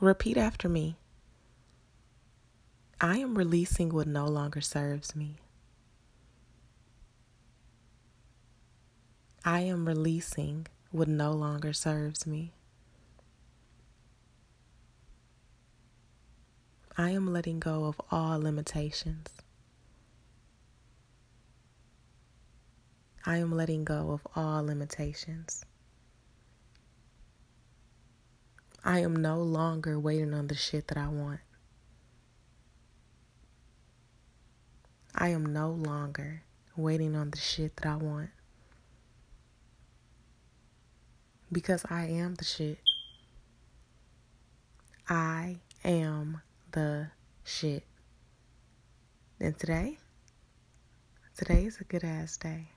Repeat after me. I am releasing what no longer serves me. I am releasing what no longer serves me. I am letting go of all limitations. I am letting go of all limitations. I am no longer waiting on the shit that I want. I am no longer waiting on the shit that I want. Because I am the shit. I am the shit. And today, today is a good ass day.